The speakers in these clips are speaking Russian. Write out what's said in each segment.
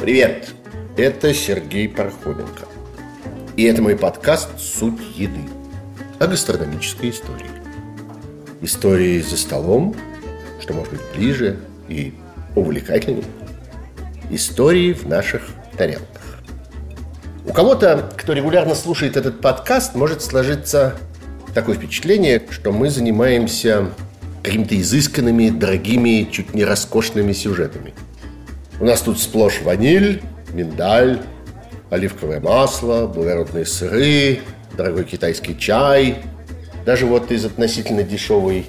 Привет! Это Сергей Пархоменко. И это мой подкаст «Суть еды» о гастрономической истории. Истории за столом, что может быть ближе и увлекательнее. Истории в наших тарелках. У кого-то, кто регулярно слушает этот подкаст, может сложиться такое впечатление, что мы занимаемся какими-то изысканными, дорогими, чуть не роскошными сюжетами. У нас тут сплошь ваниль, миндаль, оливковое масло, благородные сыры, дорогой китайский чай. Даже вот из относительно дешевой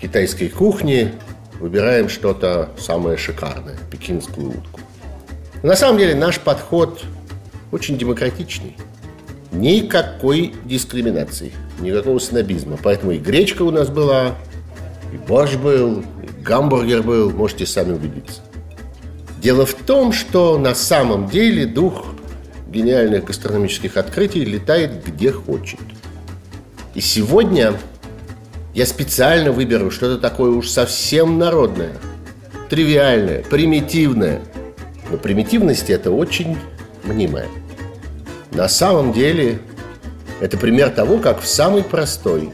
китайской кухни выбираем что-то самое шикарное, пекинскую утку. Но на самом деле наш подход очень демократичный. Никакой дискриминации, никакого снобизма. Поэтому и гречка у нас была, и борщ был, и гамбургер был, можете сами убедиться. Дело в том, что на самом деле дух гениальных гастрономических открытий летает где хочет. И сегодня я специально выберу что-то такое уж совсем народное, тривиальное, примитивное. Но примитивность это очень мнимая. На самом деле это пример того, как в самой простой,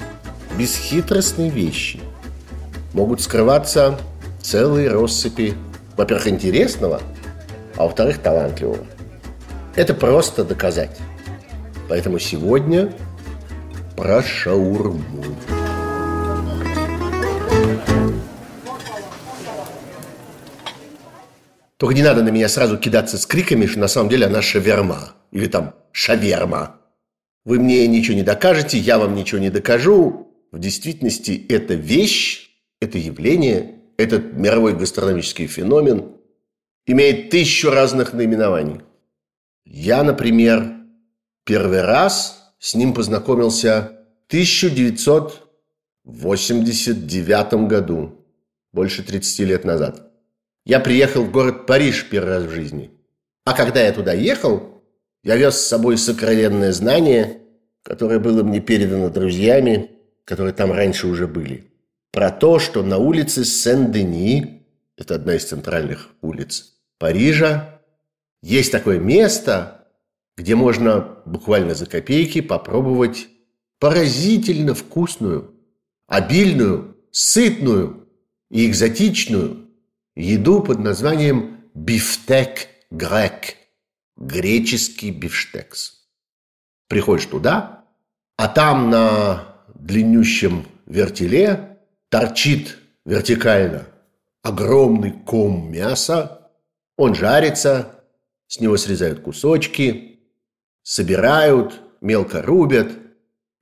бесхитростной вещи могут скрываться целые россыпи, во-первых, интересного, а во-вторых, талантливого. Это просто доказать. Поэтому сегодня про шаурму. Только не надо на меня сразу кидаться с криками, что на самом деле она шаверма. Или там шаверма. Вы мне ничего не докажете, я вам ничего не докажу. В действительности это вещь, это явление, этот мировой гастрономический феномен имеет тысячу разных наименований. Я, например, первый раз с ним познакомился в 1989 году, больше 30 лет назад. Я приехал в город Париж первый раз в жизни. А когда я туда ехал, я вез с собой сокровенное знание, которое было мне передано друзьями, которые там раньше уже были. Про то, что на улице Сен-Дени, это одна из центральных улиц Парижа, есть такое место, где можно буквально за копейки попробовать поразительно вкусную, обильную, сытную и экзотичную еду под названием бифтек грек – греческий бифштекс. Приходишь туда, а там на длиннющем вертеле торчит вертикально огромный ком мяса, он жарится, с него срезают кусочки, собирают, мелко рубят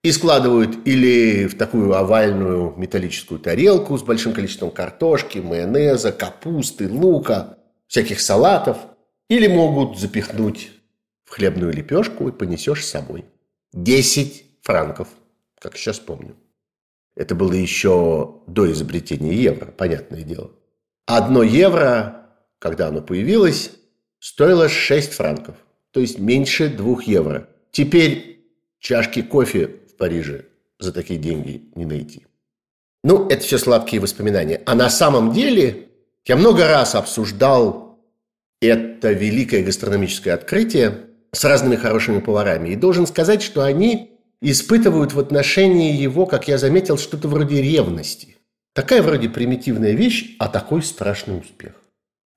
и складывают или в такую овальную металлическую тарелку с большим количеством картошки, майонеза, капусты, лука, всяких салатов – или могут запихнуть в хлебную лепешку и понесешь с собой. 10 франков, как сейчас помню. Это было еще до изобретения евро, понятное дело. Одно евро, когда оно появилось, стоило 6 франков, то есть меньше 2 евро. Теперь чашки кофе в Париже за такие деньги не найти. Ну, это все сладкие воспоминания. А на самом деле я много раз обсуждал это великое гастрономическое открытие с разными хорошими поварами. И должен сказать, что они испытывают в отношении его, как я заметил, что-то вроде ревности. Такая вроде примитивная вещь, а такой страшный успех.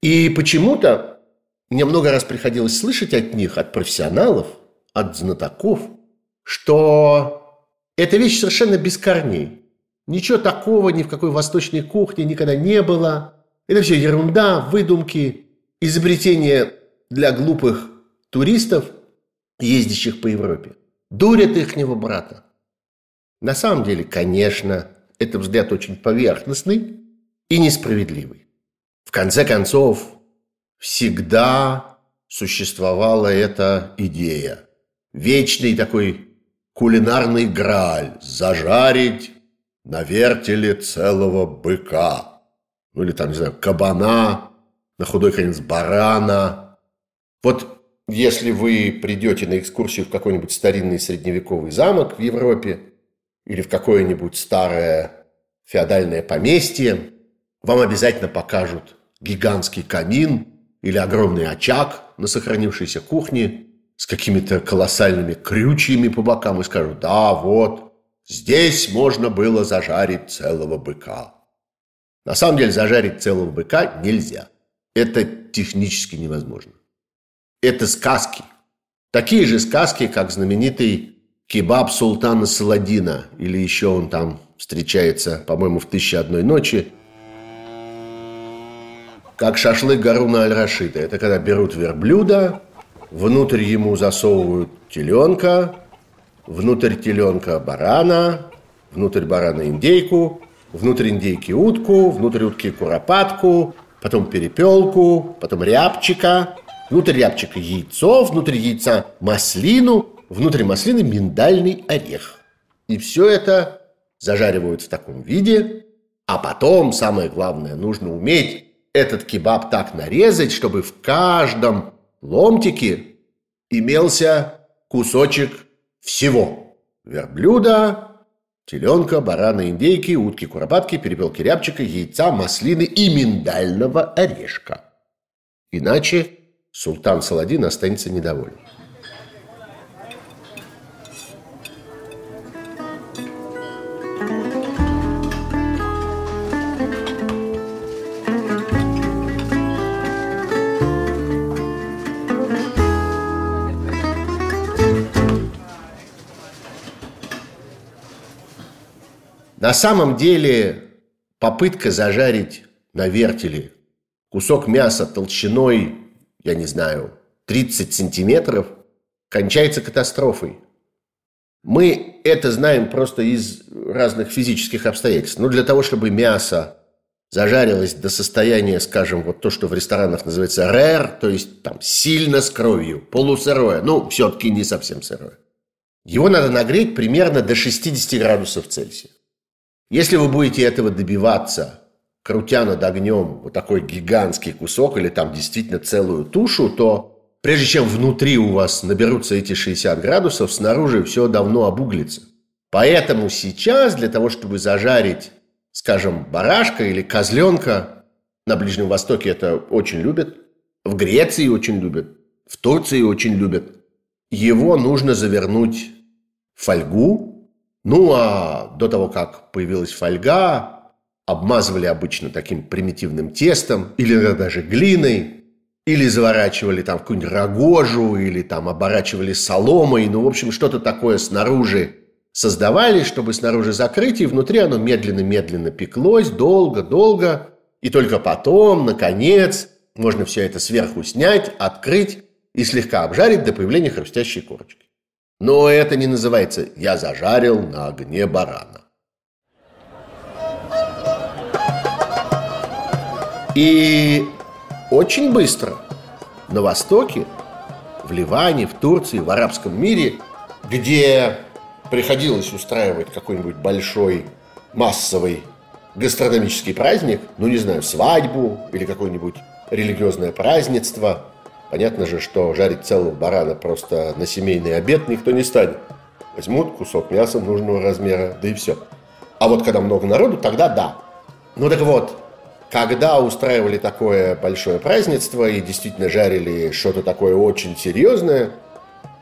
И почему-то мне много раз приходилось слышать от них, от профессионалов, от знатоков, что эта вещь совершенно без корней. Ничего такого ни в какой восточной кухне никогда не было. Это все ерунда, выдумки, изобретение для глупых туристов, ездящих по Европе. Дурят ихнего брата. На самом деле, конечно, это взгляд очень поверхностный и несправедливый. В конце концов, всегда существовала эта идея. Вечный такой кулинарный грааль – зажарить на вертеле целого быка. Ну или там, не знаю, кабана на худой конец барана. Вот если вы придете на экскурсию в какой-нибудь старинный средневековый замок в Европе или в какое-нибудь старое феодальное поместье, Вам обязательно покажут гигантский камин или огромный очаг на сохранившейся кухне с какими-то колоссальными крючьями по бокам и скажут, да, вот, здесь можно было зажарить целого быка. На самом деле зажарить целого быка нельзя. Это технически невозможно. Это сказки. Такие же сказки, как знаменитый кебаб султана Саладина, или еще он там встречается, по-моему, в «Тысяча одной ночи», как шашлык Гаруна Аль-Рашида. Это когда берут верблюда, внутрь ему засовывают теленка, внутрь теленка барана, внутрь барана индейку, внутрь индейки утку, внутрь утки куропатку, потом перепелку, потом рябчика, внутрь рябчика яйцо, внутрь яйца маслину, внутрь маслины миндальный орех. И все это зажаривают в таком виде, а потом, самое главное, нужно уметь этот кебаб так нарезать, чтобы в каждом ломтике имелся кусочек всего. Верблюда, теленка, барана, индейки, утки, куропатки, перепелки рябчика, яйца, маслины и миндального орешка. Иначе султан Саладин останется недоволен. На самом деле попытка зажарить на вертеле кусок мяса толщиной, я не знаю, 30 сантиметров, кончается катастрофой. Мы это знаем просто из разных физических обстоятельств. Но для того, чтобы мясо зажарилось до состояния, скажем, вот то, что в ресторанах называется рэр, то есть там сильно с кровью, полусырое, ну, все-таки не совсем сырое. Его надо нагреть примерно до 60 градусов Цельсия. Если вы будете этого добиваться, крутя над огнем вот такой гигантский кусок или там действительно целую тушу, то прежде чем внутри у вас наберутся эти 60 градусов, снаружи все давно обуглится. Поэтому сейчас для того, чтобы зажарить, скажем, барашка или козленка, на Ближнем Востоке это очень любят, в Греции очень любят, в Турции очень любят, его нужно завернуть в фольгу, ну, а до того, как появилась фольга, обмазывали обычно таким примитивным тестом или даже глиной, или заворачивали там какую-нибудь рогожу, или там оборачивали соломой, ну, в общем, что-то такое снаружи создавали, чтобы снаружи закрыть, и внутри оно медленно-медленно пеклось, долго-долго, и только потом, наконец, можно все это сверху снять, открыть и слегка обжарить до появления хрустящей корочки. Но это не называется «я зажарил на огне барана». И очень быстро на Востоке, в Ливане, в Турции, в арабском мире, где приходилось устраивать какой-нибудь большой массовый гастрономический праздник, ну, не знаю, свадьбу или какое-нибудь религиозное празднество – Понятно же, что жарить целого барана просто на семейный обед никто не станет. Возьмут кусок мяса нужного размера, да и все. А вот когда много народу, тогда да. Ну так вот, когда устраивали такое большое празднество и действительно жарили что-то такое очень серьезное,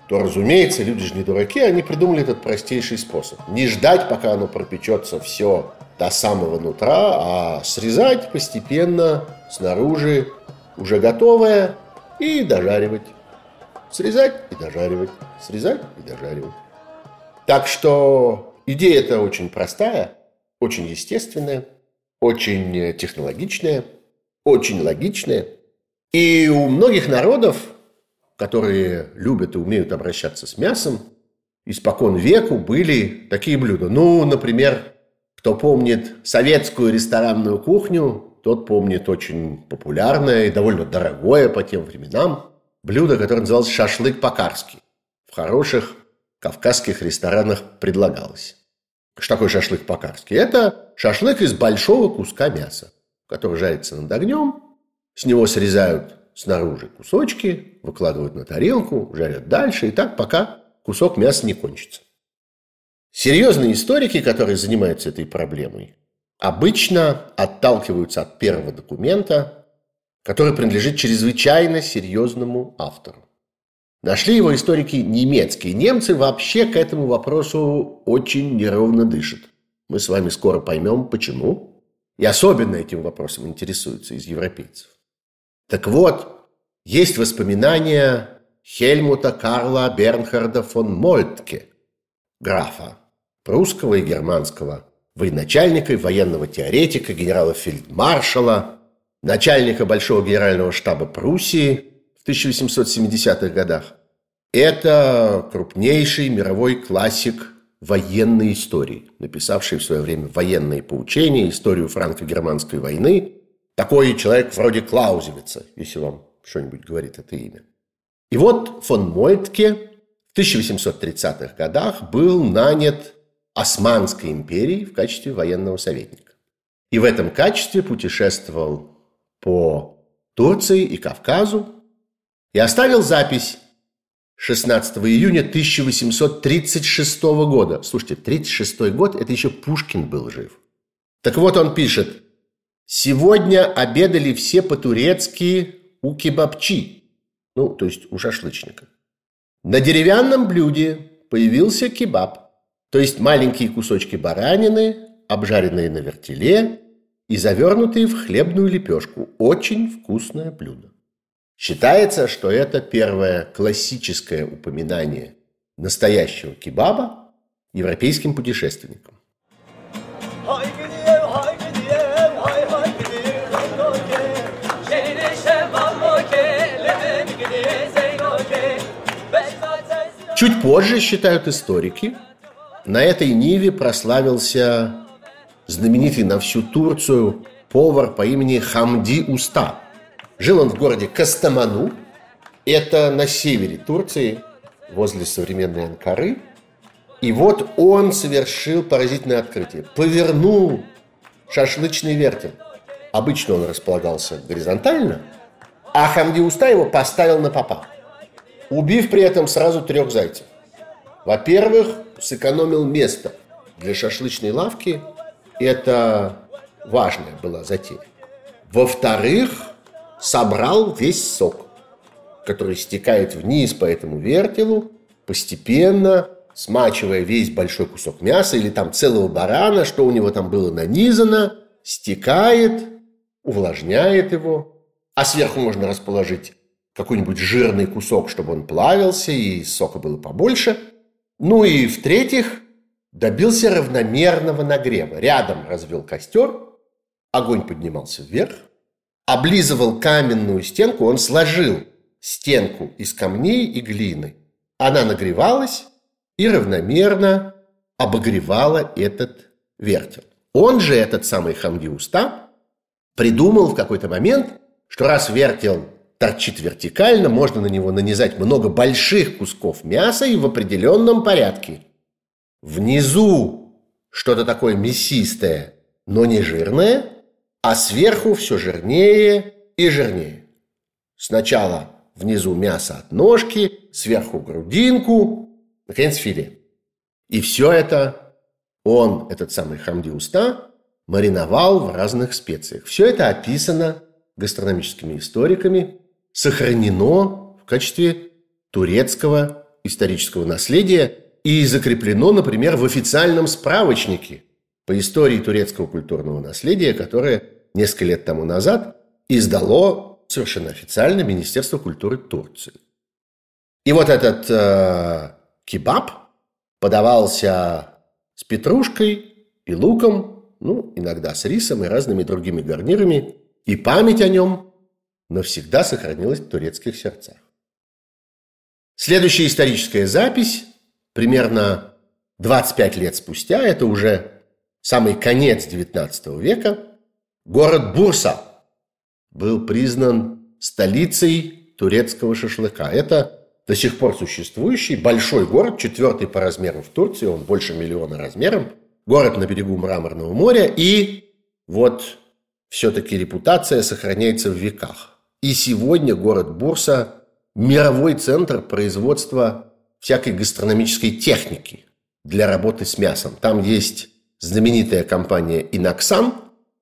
то, разумеется, люди же не дураки, они придумали этот простейший способ. Не ждать, пока оно пропечется все до самого нутра, а срезать постепенно снаружи уже готовое, и дожаривать. Срезать и дожаривать, срезать и дожаривать. Так что идея эта очень простая, очень естественная, очень технологичная, очень логичная. И у многих народов, которые любят и умеют обращаться с мясом, испокон веку были такие блюда. Ну, например, кто помнит советскую ресторанную кухню, тот помнит очень популярное и довольно дорогое по тем временам блюдо, которое называлось шашлык по-карски. В хороших кавказских ресторанах предлагалось. Что такое шашлык по-карски? Это шашлык из большого куска мяса, который жарится над огнем, с него срезают снаружи кусочки, выкладывают на тарелку, жарят дальше, и так пока кусок мяса не кончится. Серьезные историки, которые занимаются этой проблемой, обычно отталкиваются от первого документа, который принадлежит чрезвычайно серьезному автору. Нашли его историки немецкие. Немцы вообще к этому вопросу очень неровно дышат. Мы с вами скоро поймем, почему. И особенно этим вопросом интересуются из европейцев. Так вот, есть воспоминания Хельмута Карла Бернхарда фон Мольтке, графа, прусского и германского военачальника и военного теоретика, генерала-фельдмаршала, начальника Большого генерального штаба Пруссии – в 1870-х годах. Это крупнейший мировой классик военной истории, написавший в свое время военные поучения, историю франко-германской войны. Такой человек вроде Клаузевица, если вам что-нибудь говорит это имя. И вот фон Мольтке в 1830-х годах был нанят Османской империей в качестве военного советника. И в этом качестве путешествовал по Турции и Кавказу, и оставил запись 16 июня 1836 года. Слушайте, 36 год – это еще Пушкин был жив. Так вот он пишет. «Сегодня обедали все по-турецки у кебабчи». Ну, то есть у шашлычника. На деревянном блюде появился кебаб, то есть маленькие кусочки баранины, обжаренные на вертеле и завернутые в хлебную лепешку. Очень вкусное блюдо. Считается, что это первое классическое упоминание настоящего кебаба европейским путешественникам. Чуть позже, считают историки, на этой ниве прославился знаменитый на всю Турцию повар по имени Хамди Уста – Жил он в городе Кастаману, это на севере Турции, возле современной Анкары. И вот он совершил поразительное открытие. Повернул шашлычный вертел. Обычно он располагался горизонтально, а Хамди Уста его поставил на попа, убив при этом сразу трех зайцев. Во-первых, сэкономил место для шашлычной лавки. Это важная была затея. Во-вторых, собрал весь сок, который стекает вниз по этому вертелу, постепенно смачивая весь большой кусок мяса или там целого барана, что у него там было нанизано, стекает, увлажняет его. А сверху можно расположить какой-нибудь жирный кусок, чтобы он плавился и сока было побольше. Ну и в-третьих, добился равномерного нагрева. Рядом развел костер, огонь поднимался вверх, облизывал каменную стенку, он сложил стенку из камней и глины. Она нагревалась и равномерно обогревала этот вертел. Он же, этот самый Хамди Уста, придумал в какой-то момент, что раз вертел торчит вертикально, можно на него нанизать много больших кусков мяса и в определенном порядке. Внизу что-то такое мясистое, но не жирное – а сверху все жирнее и жирнее. Сначала внизу мясо от ножки, сверху грудинку, наконец филе. И все это он, этот самый Хамди Уста, мариновал в разных специях. Все это описано гастрономическими историками, сохранено в качестве турецкого исторического наследия и закреплено, например, в официальном справочнике – по истории турецкого культурного наследия, которое несколько лет тому назад издало совершенно официально Министерство культуры Турции. И вот этот э, кебаб подавался с петрушкой и луком, ну, иногда с рисом и разными другими гарнирами, и память о нем навсегда сохранилась в турецких сердцах. Следующая историческая запись, примерно 25 лет спустя, это уже самый конец XIX века, город Бурса был признан столицей турецкого шашлыка. Это до сих пор существующий большой город, четвертый по размеру в Турции, он больше миллиона размером, город на берегу Мраморного моря, и вот все-таки репутация сохраняется в веках. И сегодня город Бурса – мировой центр производства всякой гастрономической техники для работы с мясом. Там есть знаменитая компания «Иноксан»,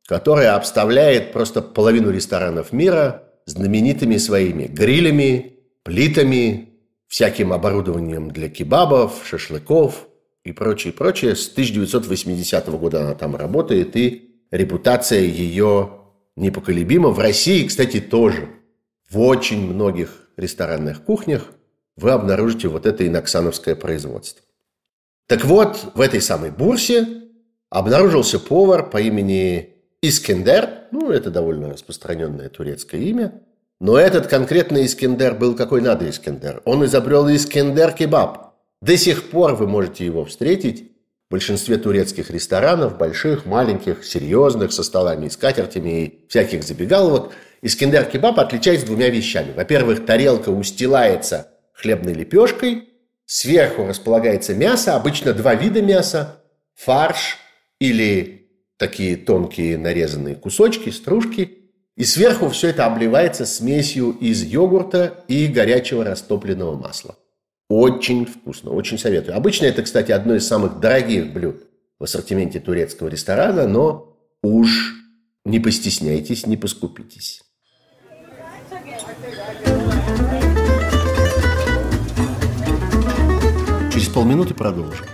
которая обставляет просто половину ресторанов мира знаменитыми своими грилями, плитами, всяким оборудованием для кебабов, шашлыков и прочее, прочее. С 1980 года она там работает, и репутация ее непоколебима. В России, кстати, тоже. В очень многих ресторанных кухнях вы обнаружите вот это иноксановское производство. Так вот, в этой самой бурсе обнаружился повар по имени Искендер, ну, это довольно распространенное турецкое имя, но этот конкретный Искендер был какой надо Искендер. Он изобрел Искендер кебаб. До сих пор вы можете его встретить в большинстве турецких ресторанов, больших, маленьких, серьезных, со столами и скатертями и всяких забегаловок. Искендер кебаб отличается двумя вещами. Во-первых, тарелка устилается хлебной лепешкой, сверху располагается мясо, обычно два вида мяса, фарш или такие тонкие нарезанные кусочки, стружки, и сверху все это обливается смесью из йогурта и горячего растопленного масла. Очень вкусно, очень советую. Обычно это, кстати, одно из самых дорогих блюд в ассортименте турецкого ресторана, но уж не постесняйтесь, не поскупитесь. Через полминуты продолжим.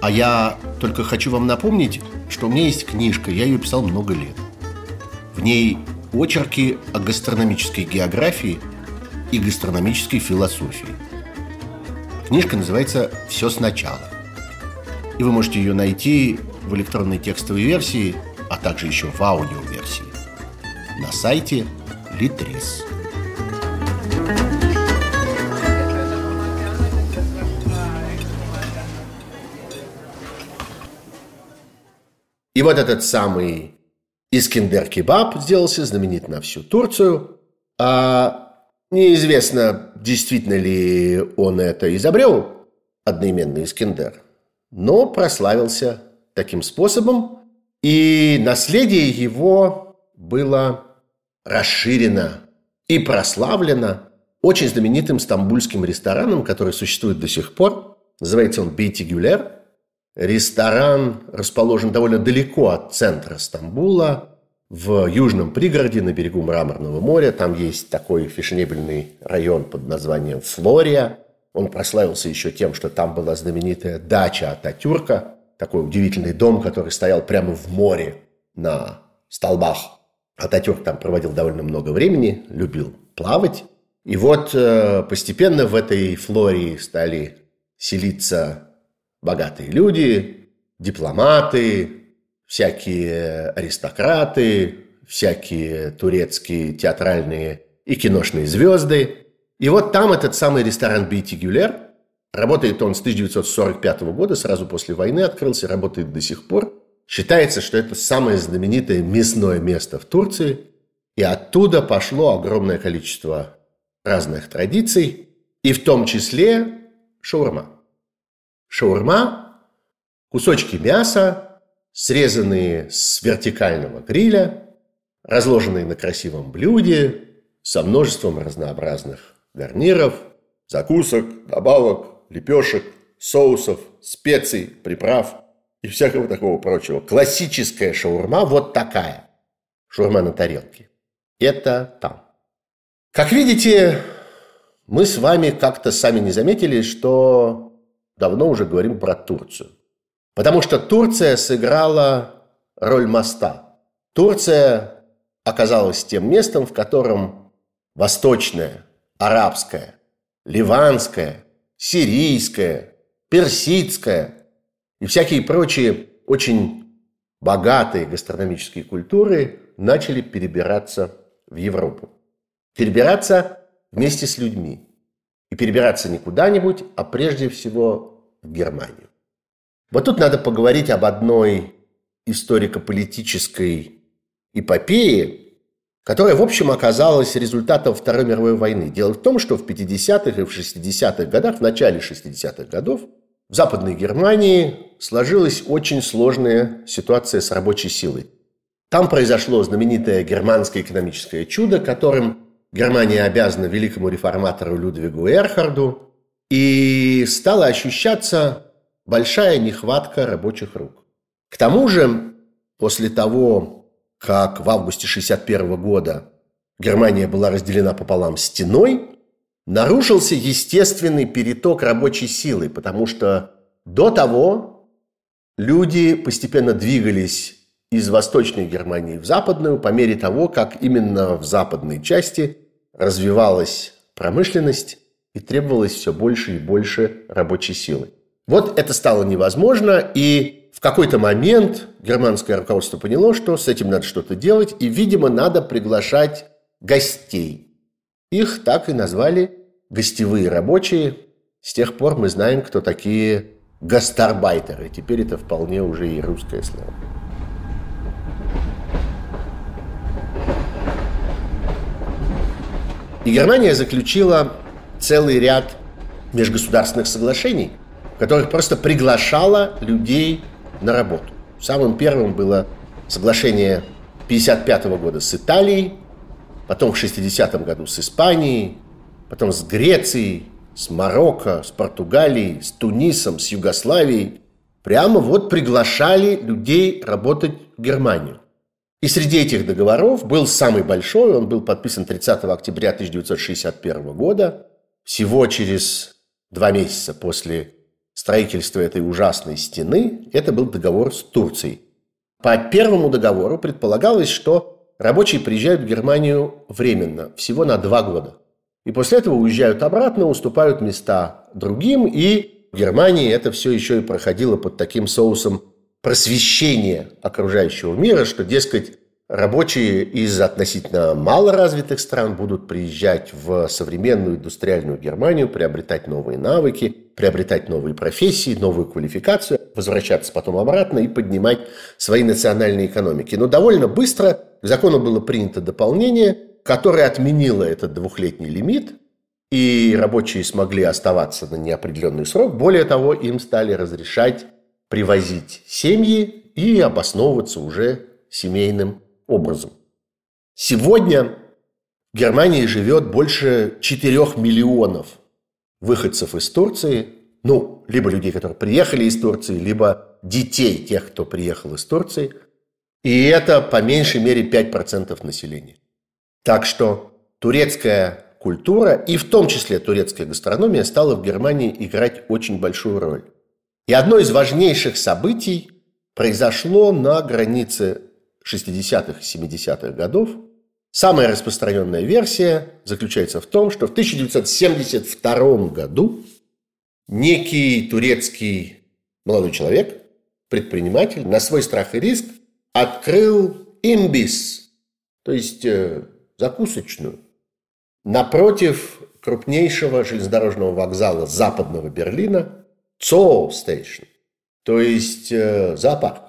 А я только хочу вам напомнить, что у меня есть книжка, я ее писал много лет. В ней очерки о гастрономической географии и гастрономической философии. Книжка называется «Все сначала». И вы можете ее найти в электронной текстовой версии, а также еще в аудиоверсии на сайте Литрис. И вот этот самый Искендер Кебаб сделался знаменит на всю Турцию. А неизвестно, действительно ли он это изобрел, одноименный Искендер, но прославился таким способом, и наследие его было расширено и прославлено очень знаменитым стамбульским рестораном, который существует до сих пор. Называется он Бейти Гюлер – Ресторан расположен довольно далеко от центра Стамбула, в южном пригороде на берегу Мраморного моря. Там есть такой фешенебельный район под названием Флория. Он прославился еще тем, что там была знаменитая дача Ататюрка, такой удивительный дом, который стоял прямо в море на столбах. Ататюрк там проводил довольно много времени, любил плавать. И вот э, постепенно в этой Флории стали селиться богатые люди, дипломаты, всякие аристократы, всякие турецкие театральные и киношные звезды. И вот там этот самый ресторан Бейти Гюлер, работает он с 1945 года, сразу после войны открылся, работает до сих пор. Считается, что это самое знаменитое мясное место в Турции. И оттуда пошло огромное количество разных традиций, и в том числе шаурма. Шаурма – кусочки мяса, срезанные с вертикального гриля, разложенные на красивом блюде, со множеством разнообразных гарниров, закусок, добавок, лепешек, соусов, специй, приправ и всякого такого прочего. Классическая шаурма вот такая. Шаурма на тарелке. Это там. Как видите, мы с вами как-то сами не заметили, что давно уже говорим про Турцию. Потому что Турция сыграла роль моста. Турция оказалась тем местом, в котором восточная, арабская, ливанская, сирийская, персидская и всякие прочие очень богатые гастрономические культуры начали перебираться в Европу. Перебираться вместе с людьми. И перебираться не куда-нибудь, а прежде всего в Германию. Вот тут надо поговорить об одной историко-политической эпопее, которая, в общем, оказалась результатом Второй мировой войны. Дело в том, что в 50-х и в 60-х годах, в начале 60-х годов, в Западной Германии сложилась очень сложная ситуация с рабочей силой. Там произошло знаменитое германское экономическое чудо, которым Германия обязана великому реформатору Людвигу Эрхарду, и стала ощущаться большая нехватка рабочих рук. К тому же, после того, как в августе 1961 года Германия была разделена пополам стеной, нарушился естественный переток рабочей силы, потому что до того люди постепенно двигались из Восточной Германии в Западную по мере того, как именно в западной части развивалась промышленность и требовалось все больше и больше рабочей силы. Вот это стало невозможно, и в какой-то момент германское руководство поняло, что с этим надо что-то делать, и, видимо, надо приглашать гостей. Их так и назвали гостевые рабочие. С тех пор мы знаем, кто такие гастарбайтеры. Теперь это вполне уже и русское слово. И Германия заключила целый ряд межгосударственных соглашений, в которых просто приглашала людей на работу. Самым первым было соглашение 1955 года с Италией, потом в 60 году с Испанией, потом с Грецией, с Марокко, с Португалией, с Тунисом, с Югославией. Прямо вот приглашали людей работать в Германию. И среди этих договоров был самый большой, он был подписан 30 октября 1961 года, всего через два месяца после строительства этой ужасной стены, это был договор с Турцией. По первому договору предполагалось, что рабочие приезжают в Германию временно, всего на два года. И после этого уезжают обратно, уступают места другим, и в Германии это все еще и проходило под таким соусом просвещение окружающего мира, что, дескать, рабочие из относительно малоразвитых стран будут приезжать в современную индустриальную Германию, приобретать новые навыки, приобретать новые профессии, новую квалификацию, возвращаться потом обратно и поднимать свои национальные экономики. Но довольно быстро к закону было принято дополнение, которое отменило этот двухлетний лимит, и рабочие смогли оставаться на неопределенный срок. Более того, им стали разрешать привозить семьи и обосновываться уже семейным образом. Сегодня в Германии живет больше 4 миллионов выходцев из Турции, ну, либо людей, которые приехали из Турции, либо детей тех, кто приехал из Турции. И это по меньшей мере 5% населения. Так что турецкая культура, и в том числе турецкая гастрономия, стала в Германии играть очень большую роль. И одно из важнейших событий произошло на границе 60-х и 70-х годов. Самая распространенная версия заключается в том, что в 1972 году некий турецкий молодой человек, предприниматель, на свой страх и риск открыл имбис, то есть э, закусочную, напротив крупнейшего железнодорожного вокзала западного Берлина – Zoo Station, то есть э, зоопарк.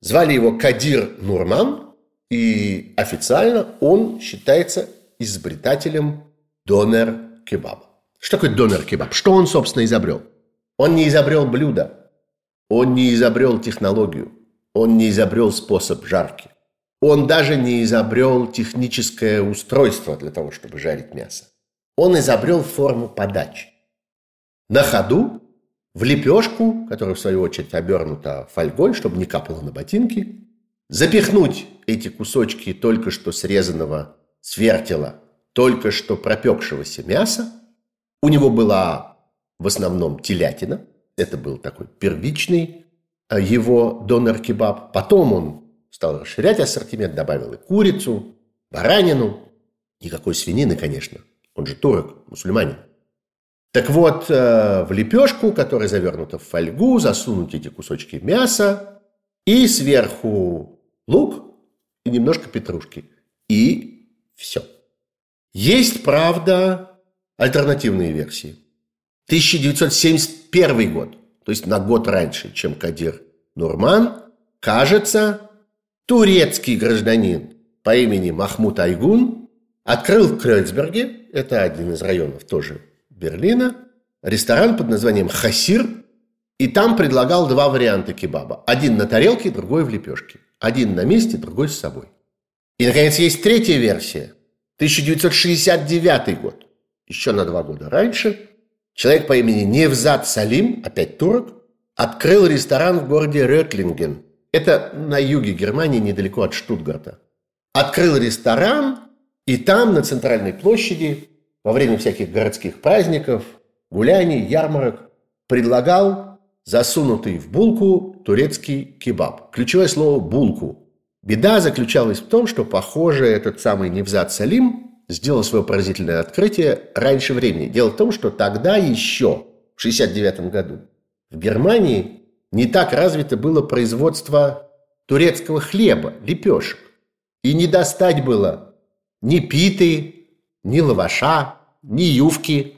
Звали его Кадир Нурман, и официально он считается изобретателем донер-кебаба. Что такое донер-кебаб? Что он, собственно, изобрел? Он не изобрел блюдо, он не изобрел технологию, он не изобрел способ жарки. Он даже не изобрел техническое устройство для того, чтобы жарить мясо. Он изобрел форму подачи. На ходу в лепешку, которая в свою очередь обернута фольгой, чтобы не капало на ботинки, запихнуть эти кусочки только что срезанного свертела, только что пропекшегося мяса. У него была в основном телятина, это был такой первичный э, его донор-кебаб. Потом он стал расширять ассортимент, добавил и курицу, баранину, никакой свинины, конечно, он же турок, мусульманин. Так вот, э, в лепешку, которая завернута в фольгу, засунуть эти кусочки мяса и сверху лук и немножко петрушки. И все. Есть, правда, альтернативные версии. 1971 год, то есть на год раньше, чем Кадир Нурман, кажется, турецкий гражданин по имени Махмуд Айгун открыл в Крёцберге, это один из районов тоже Берлина ресторан под названием «Хасир», и там предлагал два варианта кебаба. Один на тарелке, другой в лепешке. Один на месте, другой с собой. И, наконец, есть третья версия. 1969 год. Еще на два года раньше. Человек по имени Невзат Салим, опять турок, открыл ресторан в городе Рётлинген. Это на юге Германии, недалеко от Штутгарта. Открыл ресторан, и там, на центральной площади, во время всяких городских праздников, гуляний, ярмарок, предлагал засунутый в булку турецкий кебаб. Ключевое слово «булку». Беда заключалась в том, что, похоже, этот самый Невзат Салим сделал свое поразительное открытие раньше времени. Дело в том, что тогда еще, в 1969 году, в Германии не так развито было производство турецкого хлеба, лепешек. И не достать было ни питы, ни лаваша, ни ювки,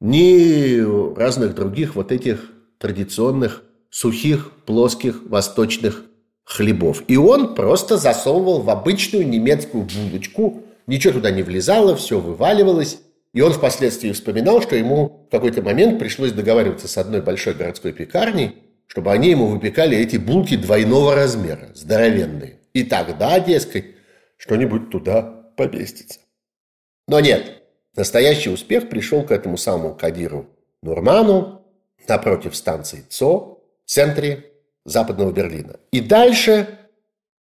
ни разных других вот этих традиционных сухих, плоских, восточных хлебов. И он просто засовывал в обычную немецкую булочку, ничего туда не влезало, все вываливалось. И он впоследствии вспоминал, что ему в какой-то момент пришлось договариваться с одной большой городской пекарней, чтобы они ему выпекали эти булки двойного размера, здоровенные. И тогда, дескать, что-нибудь туда поместится. Но нет, настоящий успех пришел к этому самому Кадиру Нурману напротив станции ЦО в центре западного Берлина. И дальше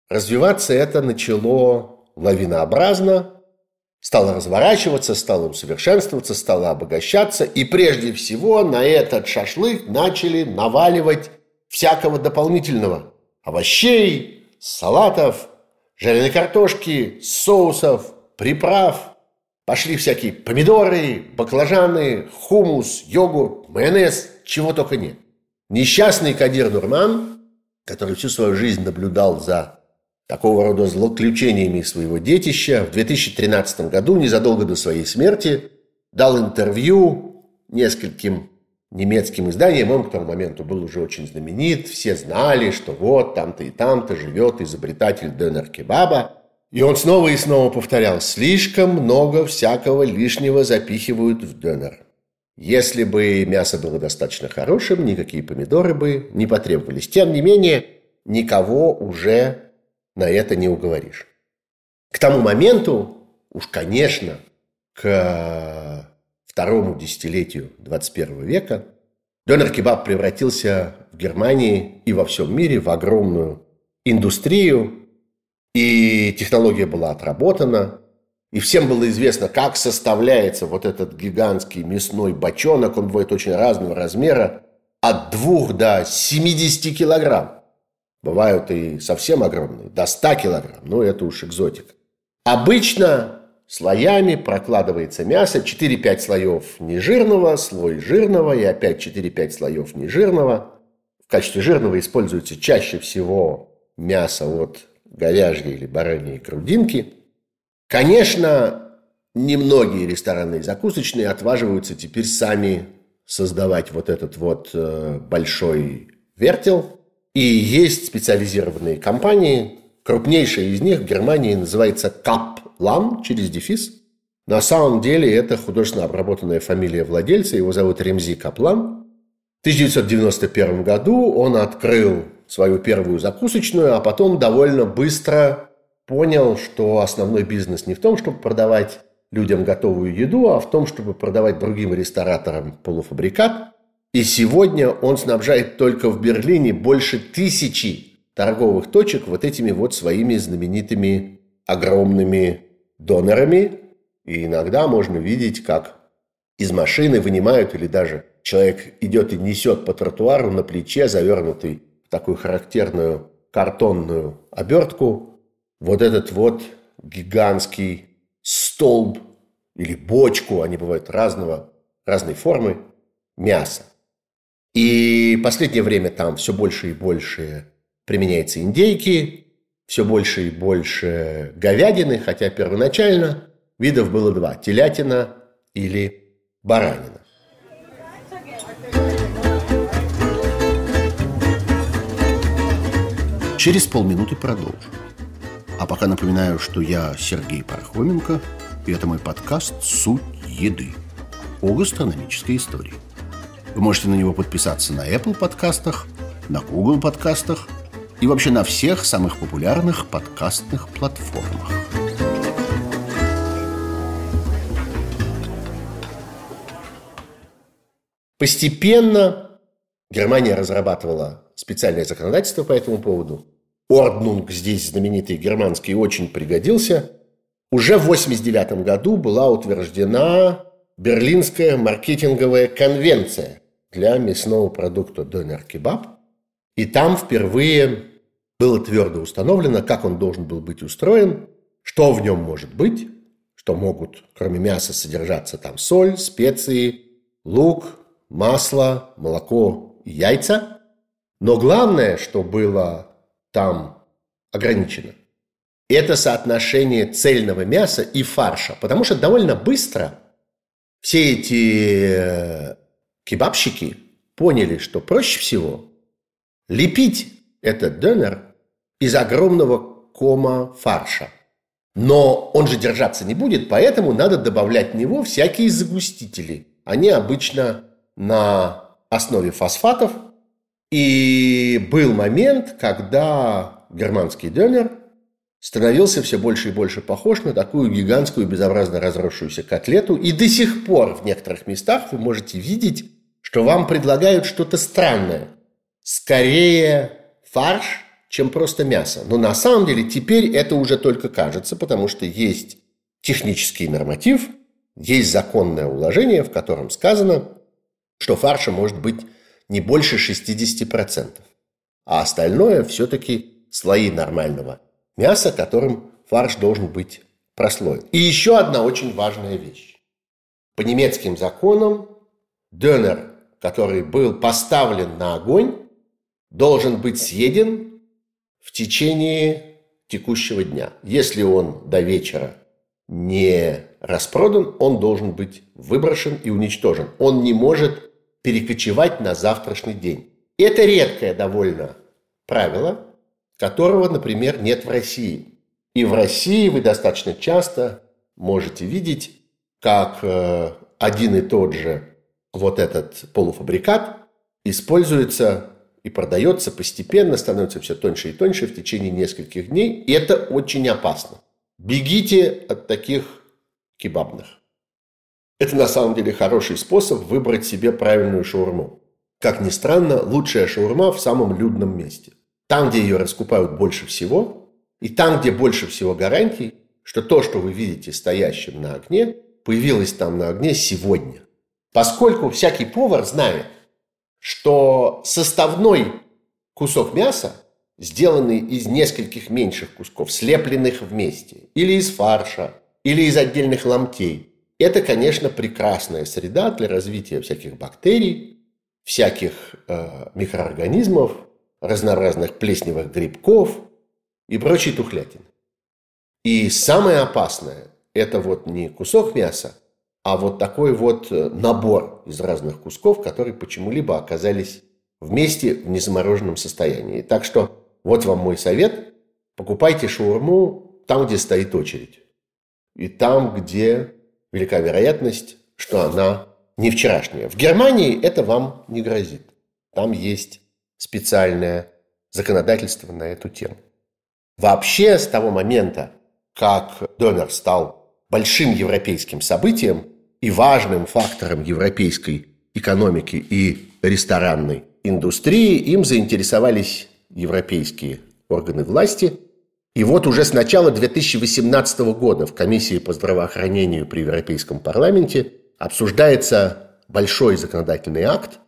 развиваться это начало лавинообразно, стало разворачиваться, стало усовершенствоваться, стало обогащаться. И прежде всего на этот шашлык начали наваливать всякого дополнительного. Овощей, салатов, жареной картошки, соусов, приправ. Пошли всякие помидоры, баклажаны, хумус, йогурт, майонез, чего только нет. Несчастный Кадир Нурман, который всю свою жизнь наблюдал за такого рода злоключениями своего детища, в 2013 году, незадолго до своей смерти, дал интервью нескольким немецким изданиям. Он к тому моменту был уже очень знаменит. Все знали, что вот там-то и там-то живет изобретатель донер-кебаба. И он снова и снова повторял, слишком много всякого лишнего запихивают в донер. Если бы мясо было достаточно хорошим, никакие помидоры бы не потребовались. Тем не менее, никого уже на это не уговоришь. К тому моменту, уж, конечно, к второму десятилетию 21 века, донер-кебаб превратился в Германии и во всем мире в огромную индустрию, и технология была отработана, и всем было известно, как составляется вот этот гигантский мясной бочонок. Он бывает очень разного размера, от 2 до 70 килограмм. Бывают и совсем огромные, до 100 килограмм. Но это уж экзотика. Обычно слоями прокладывается мясо. 4-5 слоев нежирного, слой жирного и опять 4-5 слоев нежирного. В качестве жирного используется чаще всего мясо от говяжьей или бараньей грудинки – Конечно, немногие рестораны и закусочные отваживаются теперь сами создавать вот этот вот э, большой вертел. И есть специализированные компании. Крупнейшая из них в Германии называется Каплан через дефис. На самом деле это художественно обработанная фамилия владельца. Его зовут Ремзи Каплан. В 1991 году он открыл свою первую закусочную, а потом довольно быстро понял, что основной бизнес не в том, чтобы продавать людям готовую еду, а в том, чтобы продавать другим рестораторам полуфабрикат. И сегодня он снабжает только в Берлине больше тысячи торговых точек вот этими вот своими знаменитыми огромными донорами. И иногда можно видеть, как из машины вынимают или даже человек идет и несет по тротуару на плече, завернутый такую характерную картонную обертку, вот этот вот гигантский столб или бочку, они бывают разного, разной формы, мяса. И последнее время там все больше и больше применяется индейки, все больше и больше говядины, хотя первоначально видов было два – телятина или баранина. Через полминуты продолжим. А пока напоминаю, что я Сергей Пархоменко, и это мой подкаст «Суть еды» о гастрономической истории. Вы можете на него подписаться на Apple подкастах, на Google подкастах и вообще на всех самых популярных подкастных платформах. Постепенно Германия разрабатывала специальное законодательство по этому поводу. Орднунг здесь знаменитый германский очень пригодился. Уже в 1989 году была утверждена Берлинская маркетинговая конвенция для мясного продукта донер-кебаб. И там впервые было твердо установлено, как он должен был быть устроен, что в нем может быть, что могут, кроме мяса, содержаться там соль, специи, лук, масло, молоко и яйца. Но главное, что было там ограничено, это соотношение цельного мяса и фарша. Потому что довольно быстро все эти э, кебабщики поняли, что проще всего лепить этот донер из огромного кома фарша. Но он же держаться не будет, поэтому надо добавлять в него всякие загустители. Они обычно на основе фосфатов. И был момент, когда германский донер становился все больше и больше похож на такую гигантскую безобразно разросшуюся котлету. И до сих пор в некоторых местах вы можете видеть, что вам предлагают что-то странное. Скорее фарш, чем просто мясо. Но на самом деле теперь это уже только кажется, потому что есть технический норматив, есть законное уложение, в котором сказано, что фарша может быть не больше 60%, а остальное все-таки слои нормального мясо, которым фарш должен быть прослоен. И еще одна очень важная вещь. По немецким законам донер, который был поставлен на огонь, должен быть съеден в течение текущего дня. Если он до вечера не распродан, он должен быть выброшен и уничтожен. Он не может перекочевать на завтрашний день. Это редкое довольно правило – которого, например, нет в России. И в России вы достаточно часто можете видеть, как э, один и тот же вот этот полуфабрикат используется и продается постепенно, становится все тоньше и тоньше в течение нескольких дней. И это очень опасно. Бегите от таких кебабных. Это на самом деле хороший способ выбрать себе правильную шаурму. Как ни странно, лучшая шаурма в самом людном месте. Там, где ее раскупают больше всего, и там, где больше всего гарантий, что то, что вы видите стоящим на огне, появилось там на огне сегодня. Поскольку всякий повар знает, что составной кусок мяса, сделанный из нескольких меньших кусков, слепленных вместе, или из фарша, или из отдельных ломтей, это, конечно, прекрасная среда для развития всяких бактерий, всяких э, микроорганизмов, разнообразных плесневых грибков и прочей тухлятины. И самое опасное – это вот не кусок мяса, а вот такой вот э, набор из разных кусков, которые почему-либо оказались вместе в незамороженном состоянии. Так что вот вам мой совет. Покупайте шаурму там, где стоит очередь. И там, где велика вероятность, что она не вчерашняя. В Германии это вам не грозит. Там есть специальное законодательство на эту тему. Вообще, с того момента, как донор стал большим европейским событием и важным фактором европейской экономики и ресторанной индустрии, им заинтересовались европейские органы власти. И вот уже с начала 2018 года в Комиссии по здравоохранению при Европейском парламенте обсуждается большой законодательный акт,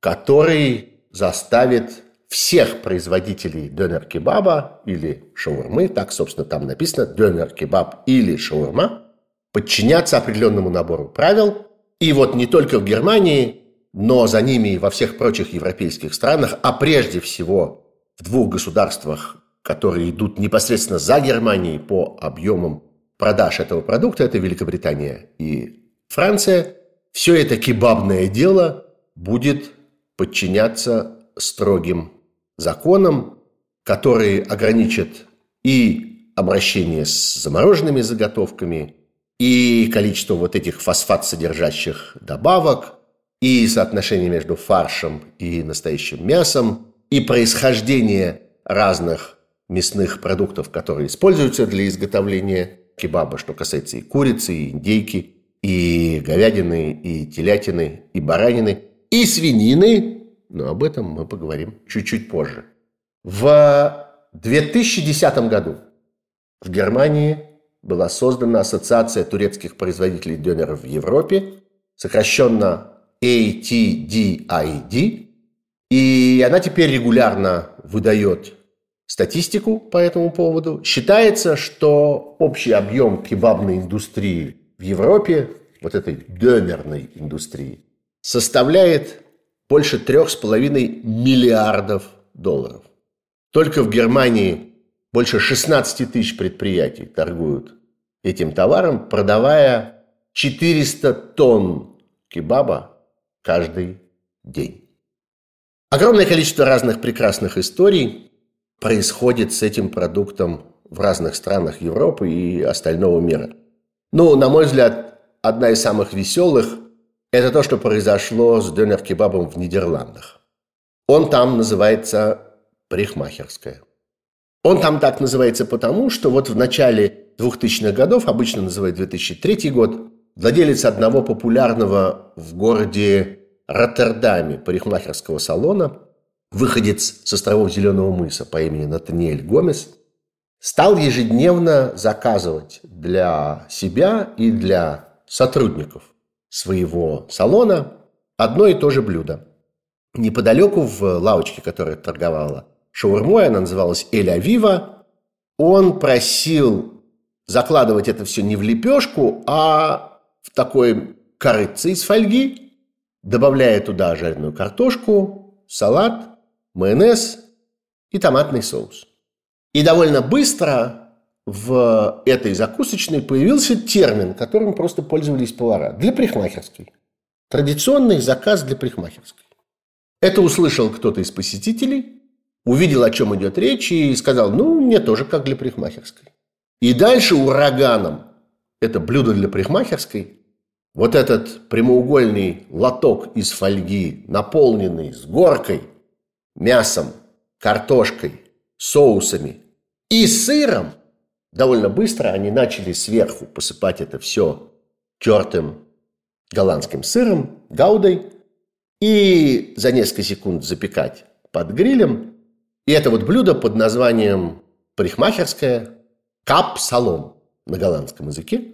который заставит всех производителей донер-кебаба или шаурмы, так, собственно, там написано донер-кебаб или шаурма, подчиняться определенному набору правил. И вот не только в Германии, но за ними и во всех прочих европейских странах, а прежде всего в двух государствах, которые идут непосредственно за Германией по объемам продаж этого продукта, это Великобритания и Франция, все это кебабное дело будет подчиняться строгим законам, которые ограничат и обращение с замороженными заготовками, и количество вот этих фосфат-содержащих добавок, и соотношение между фаршем и настоящим мясом, и происхождение разных мясных продуктов, которые используются для изготовления кебаба, что касается и курицы, и индейки, и говядины, и телятины, и баранины – и свинины, но об этом мы поговорим чуть-чуть позже. В 2010 году в Германии была создана Ассоциация турецких производителей донеров в Европе, сокращенно ATDID, и она теперь регулярно выдает статистику по этому поводу. Считается, что общий объем кебабной индустрии в Европе, вот этой донерной индустрии, составляет больше трех с половиной миллиардов долларов. Только в Германии больше 16 тысяч предприятий торгуют этим товаром, продавая 400 тонн кебаба каждый день. Огромное количество разных прекрасных историй происходит с этим продуктом в разных странах Европы и остального мира. Ну, на мой взгляд, одна из самых веселых – это то, что произошло с донер-кебабом в Нидерландах. Он там называется парикмахерская. Он там так называется потому, что вот в начале 2000-х годов, обычно называют 2003 год, владелец одного популярного в городе Роттердаме парикмахерского салона, выходец с островов Зеленого мыса по имени Натаниэль Гомес, стал ежедневно заказывать для себя и для сотрудников своего салона одно и то же блюдо. Неподалеку в лавочке, которая торговала шаурмой, она называлась Эль Авива, он просил закладывать это все не в лепешку, а в такой корыце из фольги, добавляя туда жареную картошку, салат, майонез и томатный соус. И довольно быстро в этой закусочной появился термин, которым просто пользовались повара – для парикмахерской. Традиционный заказ для парикмахерской. Это услышал кто-то из посетителей, увидел, о чем идет речь, и сказал, ну, мне тоже как для парикмахерской. И дальше ураганом это блюдо для парикмахерской, вот этот прямоугольный лоток из фольги, наполненный с горкой, мясом, картошкой, соусами и сыром, довольно быстро они начали сверху посыпать это все тертым голландским сыром, гаудой, и за несколько секунд запекать под грилем. И это вот блюдо под названием парикмахерская кап-салон на голландском языке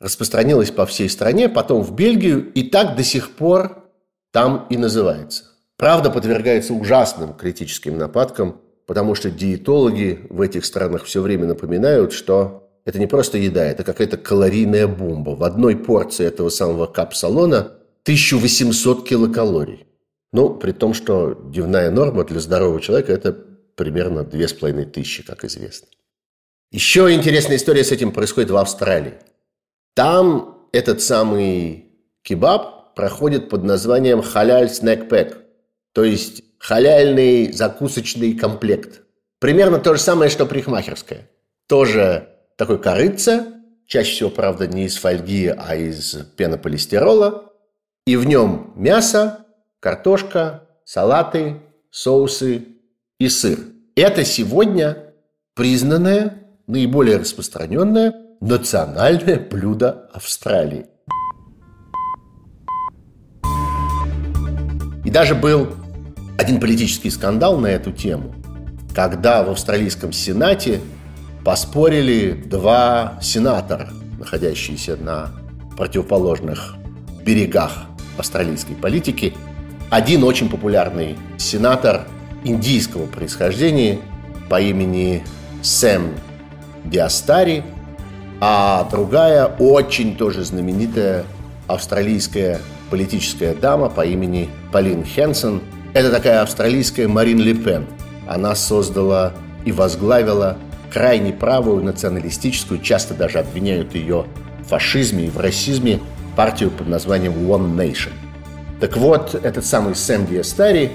распространилось по всей стране, потом в Бельгию, и так до сих пор там и называется. Правда, подвергается ужасным критическим нападкам, потому что диетологи в этих странах все время напоминают, что это не просто еда, это какая-то калорийная бомба. В одной порции этого самого капсалона 1800 килокалорий. Ну, при том, что дневная норма для здорового человека – это примерно 2500, как известно. Еще интересная история с этим происходит в Австралии. Там этот самый кебаб проходит под названием халяль снэкпэк, то есть халяльный закусочный комплект. Примерно то же самое, что парикмахерская. Тоже такой корыца, чаще всего, правда, не из фольги, а из пенополистирола, и в нем мясо, картошка, салаты, соусы и сыр. Это сегодня признанное, наиболее распространенное национальное блюдо Австралии. И даже был один политический скандал на эту тему, когда в австралийском Сенате поспорили два сенатора, находящиеся на противоположных берегах австралийской политики. Один очень популярный сенатор индийского происхождения по имени Сэм Диастари, а другая очень тоже знаменитая австралийская политическая дама по имени Полин Хенсон. Это такая австралийская Марин Ле Пен. Она создала и возглавила крайне правую националистическую, часто даже обвиняют ее в фашизме и в расизме, партию под названием One Nation. Так вот, этот самый Сэм Диастари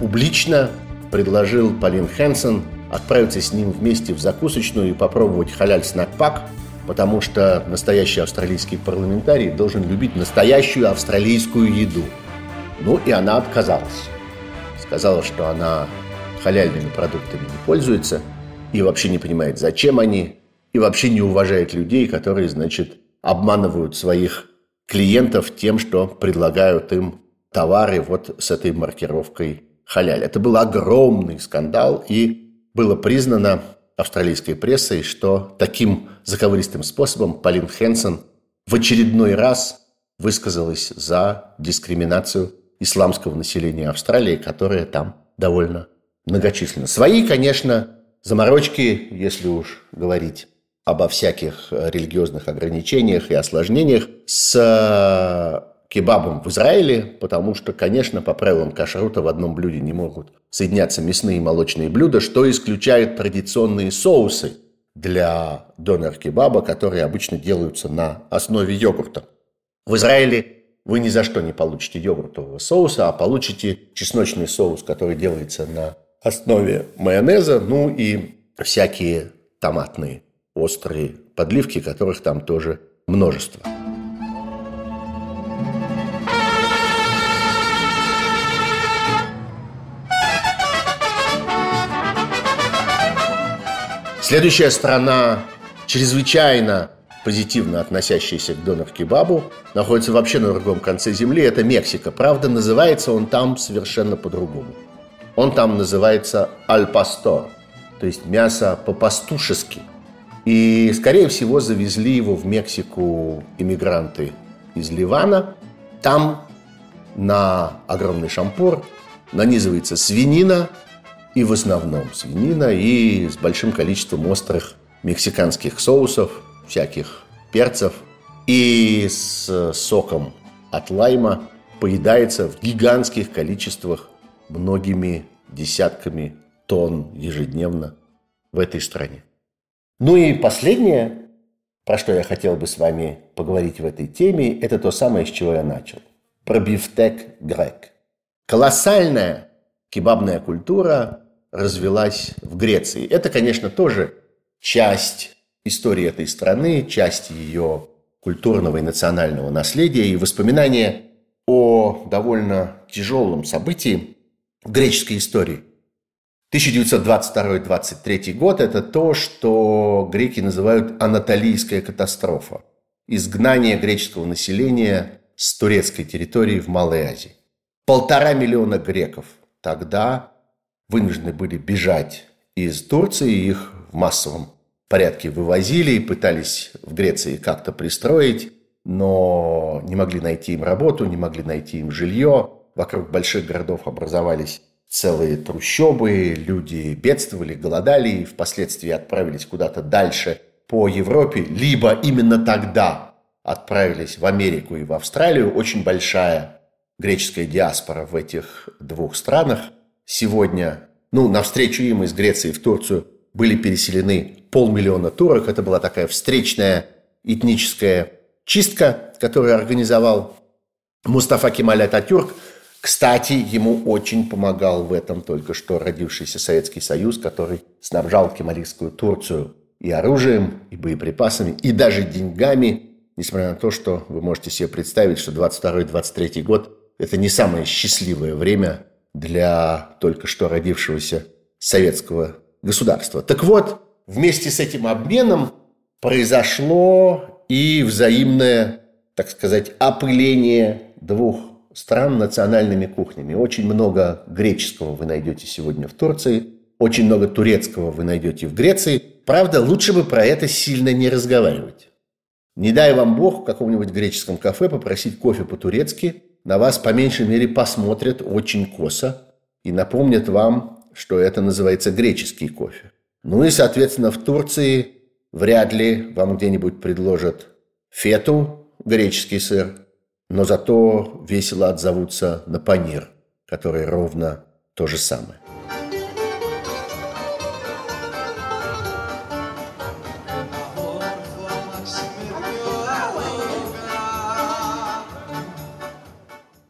публично предложил Полин Хэнсон отправиться с ним вместе в закусочную и попробовать халяль снэкпак, потому что настоящий австралийский парламентарий должен любить настоящую австралийскую еду. Ну и она отказалась. Сказала, что она халяльными продуктами не пользуется и вообще не понимает, зачем они, и вообще не уважает людей, которые, значит, обманывают своих клиентов тем, что предлагают им товары вот с этой маркировкой халяль. Это был огромный скандал, и было признано австралийской прессой, что таким заковыристым способом Полин Хенсон в очередной раз высказалась за дискриминацию исламского населения Австралии, которое там довольно многочисленно. Свои, конечно, заморочки, если уж говорить обо всяких религиозных ограничениях и осложнениях, с кебабом в Израиле, потому что, конечно, по правилам кашрута в одном блюде не могут соединяться мясные и молочные блюда, что исключает традиционные соусы для донор-кебаба, которые обычно делаются на основе йогурта. В Израиле вы ни за что не получите йогуртового соуса, а получите чесночный соус, который делается на основе майонеза, ну и всякие томатные острые подливки, которых там тоже множество. Следующая страна чрезвычайно позитивно относящаяся к донор-кебабу, находится вообще на другом конце земли, это Мексика. Правда, называется он там совершенно по-другому. Он там называется аль-пастор, то есть мясо по-пастушески. И, скорее всего, завезли его в Мексику иммигранты из Ливана. Там на огромный шампур нанизывается свинина, и в основном свинина, и с большим количеством острых мексиканских соусов, всяких перцев, и с соком от лайма поедается в гигантских количествах многими десятками тонн ежедневно в этой стране. Ну и последнее, про что я хотел бы с вами поговорить в этой теме, это то самое, с чего я начал. Про бифтек грек. Колоссальная кебабная культура развелась в Греции. Это, конечно, тоже часть истории этой страны, часть ее культурного и национального наследия и воспоминания о довольно тяжелом событии греческой истории. 1922-23 год – это то, что греки называют анатолийская катастрофа. Изгнание греческого населения с турецкой территории в Малой Азии. Полтора миллиона греков тогда вынуждены были бежать из Турции, их в массовом порядке вывозили пытались в Греции как-то пристроить, но не могли найти им работу, не могли найти им жилье. Вокруг больших городов образовались целые трущобы, люди бедствовали, голодали и впоследствии отправились куда-то дальше по Европе, либо именно тогда отправились в Америку и в Австралию. Очень большая греческая диаспора в этих двух странах – сегодня, ну, навстречу им из Греции в Турцию были переселены полмиллиона турок. Это была такая встречная этническая чистка, которую организовал Мустафа Кемаль Ататюрк. Кстати, ему очень помогал в этом только что родившийся Советский Союз, который снабжал кемалийскую Турцию и оружием, и боеприпасами, и даже деньгами, несмотря на то, что вы можете себе представить, что 22-23 год – это не самое счастливое время для только что родившегося советского государства. Так вот, вместе с этим обменом произошло и взаимное, так сказать, опыление двух стран национальными кухнями. Очень много греческого вы найдете сегодня в Турции, очень много турецкого вы найдете в Греции. Правда, лучше бы про это сильно не разговаривать. Не дай вам Бог в каком-нибудь греческом кафе попросить кофе по-турецки – на вас по меньшей мере посмотрят очень косо и напомнят вам, что это называется греческий кофе. Ну и, соответственно, в Турции вряд ли вам где-нибудь предложат фету, греческий сыр, но зато весело отзовутся на панир, который ровно то же самое.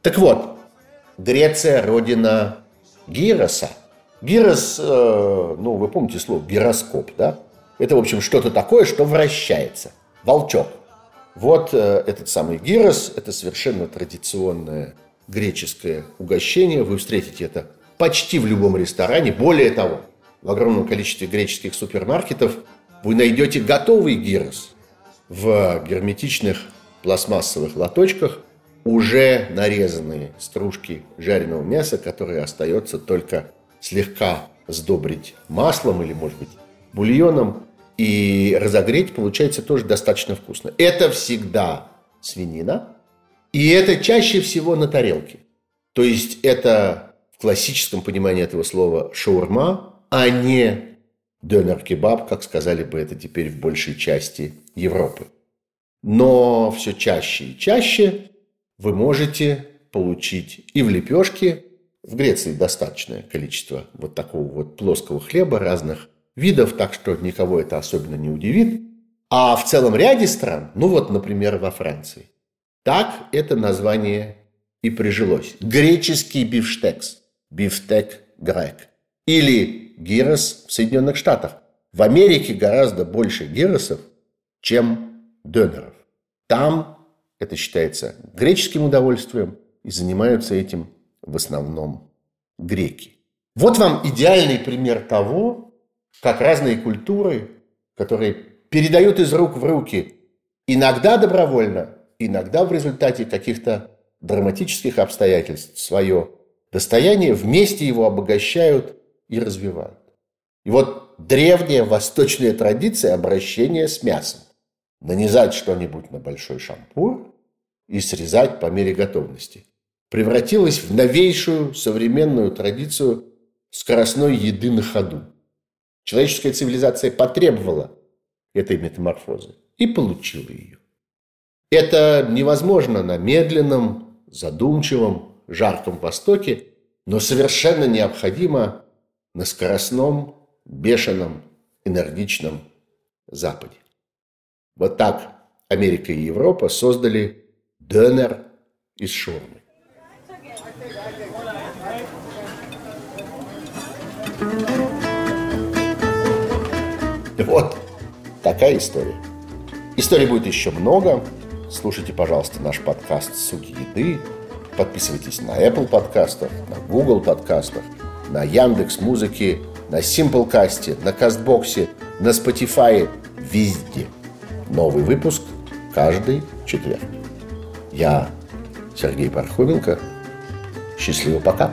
Так вот, Греция – родина Гироса. Гирос, э, ну, вы помните слово гироскоп, да? Это, в общем, что-то такое, что вращается. Волчок. Вот э, этот самый гирос – это совершенно традиционное греческое угощение. Вы встретите это почти в любом ресторане. Более того, в огромном количестве греческих супермаркетов вы найдете готовый гирос в герметичных пластмассовых лоточках – уже нарезанные стружки жареного мяса, которые остается только слегка сдобрить маслом или, может быть, бульоном и разогреть, получается тоже достаточно вкусно. Это всегда свинина, и это чаще всего на тарелке. То есть это в классическом понимании этого слова шаурма, а не донер-кебаб, как сказали бы это теперь в большей части Европы. Но все чаще и чаще вы можете получить и в лепешке, в Греции достаточное количество вот такого вот плоского хлеба разных видов, так что никого это особенно не удивит. А в целом ряде стран, ну вот, например, во Франции, так это название и прижилось. Греческий бифштекс, бифтек грек. Или гирос в Соединенных Штатах. В Америке гораздо больше гиросов, чем донеров. Там это считается греческим удовольствием, и занимаются этим в основном греки. Вот вам идеальный пример того, как разные культуры, которые передают из рук в руки иногда добровольно, иногда в результате каких-то драматических обстоятельств свое достояние, вместе его обогащают и развивают. И вот древняя восточная традиция обращения с мясом. Нанизать что-нибудь на большой шампур и срезать по мере готовности. Превратилась в новейшую современную традицию скоростной еды на ходу. Человеческая цивилизация потребовала этой метаморфозы и получила ее. Это невозможно на медленном, задумчивом, жарком Востоке, но совершенно необходимо на скоростном, бешеном, энергичном Западе. Вот так Америка и Европа создали донер из шаурмы. Вот такая история. Историй будет еще много. Слушайте, пожалуйста, наш подкаст «Суки еды». Подписывайтесь на Apple подкастах, на Google подкастах, на Яндекс Музыке, на Simplecast, на Кастбоксе, на Spotify, везде. Новый выпуск каждый четверг. Я Сергей Пархоменко. Счастливо, пока.